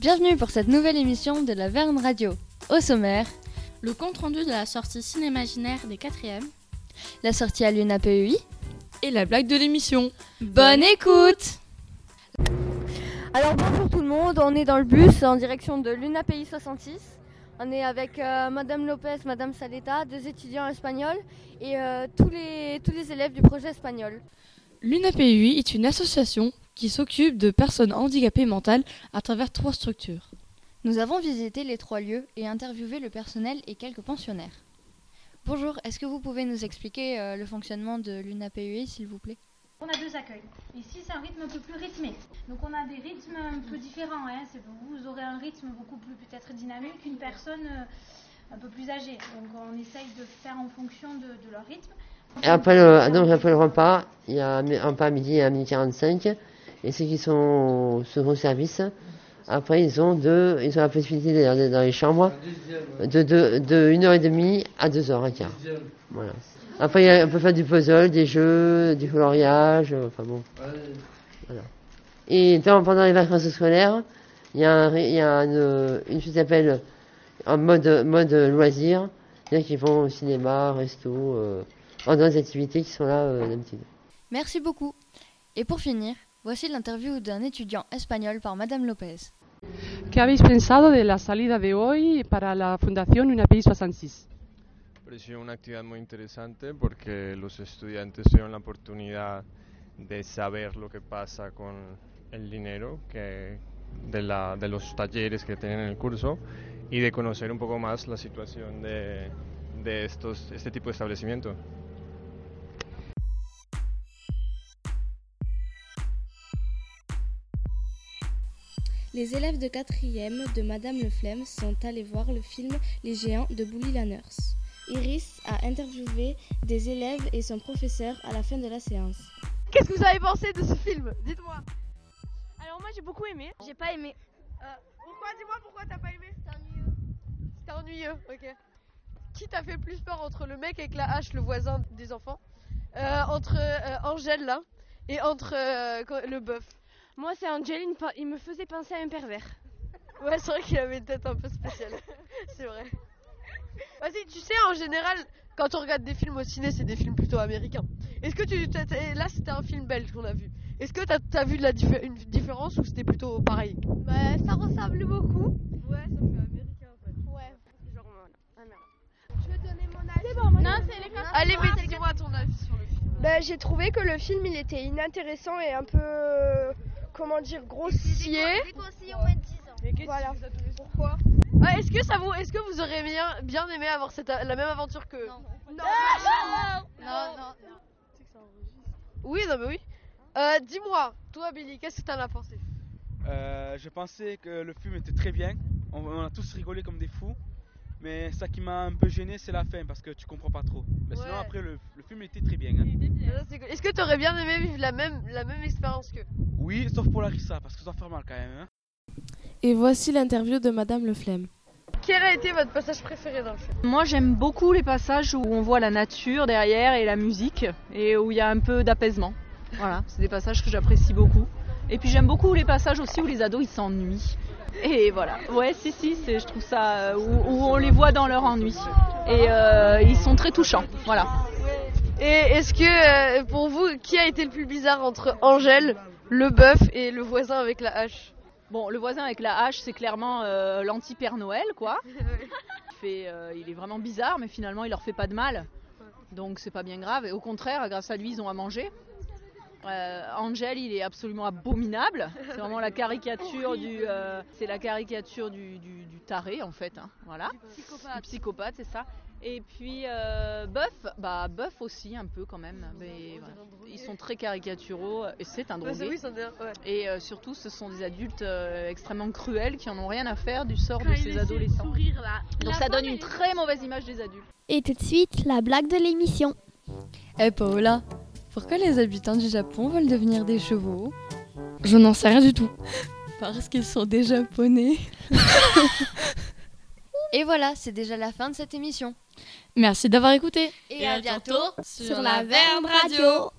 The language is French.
Bienvenue pour cette nouvelle émission de la Verne Radio. Au sommaire, Le compte-rendu de la sortie cinémaginaire des quatrièmes. la sortie à l'UNAPEI. Et la blague de l'émission. Bonne écoute Alors bonjour tout le monde, on est dans le bus en direction de l'UNAPEI 66. On est avec euh, Madame Lopez, Madame Saleta, deux étudiants espagnols et euh, tous, les, tous les élèves du projet espagnol. L'UNAPUI est une association qui s'occupe de personnes handicapées mentales à travers trois structures. Nous avons visité les trois lieux et interviewé le personnel et quelques pensionnaires. Bonjour, est-ce que vous pouvez nous expliquer euh, le fonctionnement de l'UNAPEI s'il vous plaît? On a deux accueils. Ici, c'est un rythme un peu plus rythmé. Donc, on a des rythmes un peu différents. Hein. Vous aurez un rythme beaucoup plus peut-être dynamique qu'une personne euh, un peu plus âgée. Donc, on essaye de faire en fonction de, de leur rythme. Et après le, donc après le repas, il y a un un repas à midi et à midi 45. Et ceux qui sont au service, après ils ont deux, ils ont la possibilité d'aller dans les chambres de, de, de 1h30 à 2h15. Voilà. Après il y a- on peut faire du puzzle, des jeux, du coloriage, euh, enfin bon. Voilà. Et dans- pendant les vacances scolaires, il y a, un ré- il y a une, une chose qui s'appelle en mode, mode loisir. C'est-à-dire qu'ils vont au cinéma, resto, euh, en d'autres activités qui sont là euh, d'habitude. Merci beaucoup. Et pour finir, voici l'interview d'un étudiant espagnol par Madame Lopez. ¿Qué habéis pensado de la salida de hoy para la Fundación UNAPI 66? pareció una actividad muy interesante porque los estudiantes tuvieron la oportunidad de saber lo que pasa con el dinero que de, la- de los talleres que tienen en el curso y de conocer un poco más la situación de, de estos, este tipo de establecimiento. Les élèves de quatrième de Madame Le Flemme sont allés voir le film Les Géants de Bully Lanners. Iris a interviewé des élèves et son professeur à la fin de la séance. Qu'est-ce que vous avez pensé de ce film? Dites-moi. Alors moi j'ai beaucoup aimé. J'ai pas aimé. Pourquoi Dis-moi pourquoi t'as pas aimé? C'était ennuyeux. C'était ennuyeux, ok. Qui t'a fait plus peur entre le mec avec la hache, le voisin des enfants, euh, entre euh, Angèle là et entre euh, le bœuf? Moi, c'est Angeline, pa- il me faisait penser à un pervers. Ouais, c'est vrai qu'il avait une tête un peu spéciale. c'est vrai. Vas-y, tu sais, en général, quand on regarde des films au ciné, c'est des films plutôt américains. Est-ce que tu. t'as- t'as- Là, c'était un film belge qu'on a vu. Est-ce que t'as as vu de la diffé- une différence ou c'était plutôt pareil? Bah, ça ressemble beaucoup. Ouais, ça fait américain en fait. Ouais. Genre, voilà. Ah merde. Je vais donner mon avis. C'est bon, Non, c'est les Allez, mais dis-moi ton avis sur le film. Ben, j'ai trouvé que le film il était inintéressant et un peu comment dire grossier. aussi au moins 10 ans. Mais qu'est-ce Voilà. qui vous a donné Pourquoi ah, Est-ce que ça vous, est-ce que vous aurez bien, bien aimé avoir cette, la même aventure que Non. Non. Non, non, Oui, non mais oui. Euh, dis-moi, toi Billy, qu'est-ce que t'en as pensé? Euh, je pensais que le film était très bien. On, on a tous rigolé comme des fous. Mais ça qui m'a un peu gêné, c'est la fin parce que tu comprends pas trop. Mais sinon, après, le, le film était très bien. hein. Cool. Est-ce que t'aurais bien aimé vivre la même, la même expérience que Oui, sauf pour Larissa parce que ça fait mal quand même. hein. Et voici l'interview de Madame Le Flemme. Quel a été votre passage préféré dans le film? Moi j'aime beaucoup les passages où on voit la nature derrière et la musique et où il y a un peu d'apaisement. Voilà, c'est des passages que j'apprécie beaucoup. Et puis j'aime beaucoup les passages aussi où les ados ils s'ennuient. Et voilà, ouais si si, je trouve ça euh, où, où on les voit dans leur ennui. Et euh, ils sont très touchants, voilà. Et est-ce que euh, pour vous, qui a été le plus bizarre entre Angèle, le bœuf et le voisin avec la hache? Bon, le voisin avec la hache, c'est clairement euh, l'anti-Père Noël, quoi. Il, fait, euh, il est vraiment bizarre, mais finalement, il leur fait pas de mal. Donc, c'est pas bien grave. Et au contraire, grâce à lui, ils ont à manger. Euh, Angel, il est absolument abominable. C'est vraiment la caricature du, euh, c'est la caricature du, du- du taré en fait. hein. Voilà. Du psychopathe, c'est ça. Et puis euh, Buff, bah Buff aussi un peu quand même. Mais voilà. Ils sont très caricaturaux et c'est un c'est- drogué. Et euh, surtout, ce sont des adultes euh, extrêmement cruels qui en ont rien à faire du sort de ces adolescents. Donc ça donne une très mauvaise image des adultes. Et tout de suite, la blague de l'émission. Eh Paola, pourquoi les habitants du Japon veulent devenir des chevaux Je n'en sais rien du tout. Parce qu'ils sont des japonais. Et voilà, c'est déjà la fin de cette émission. Merci d'avoir écouté. Et, à bientôt sur la Verne Radio.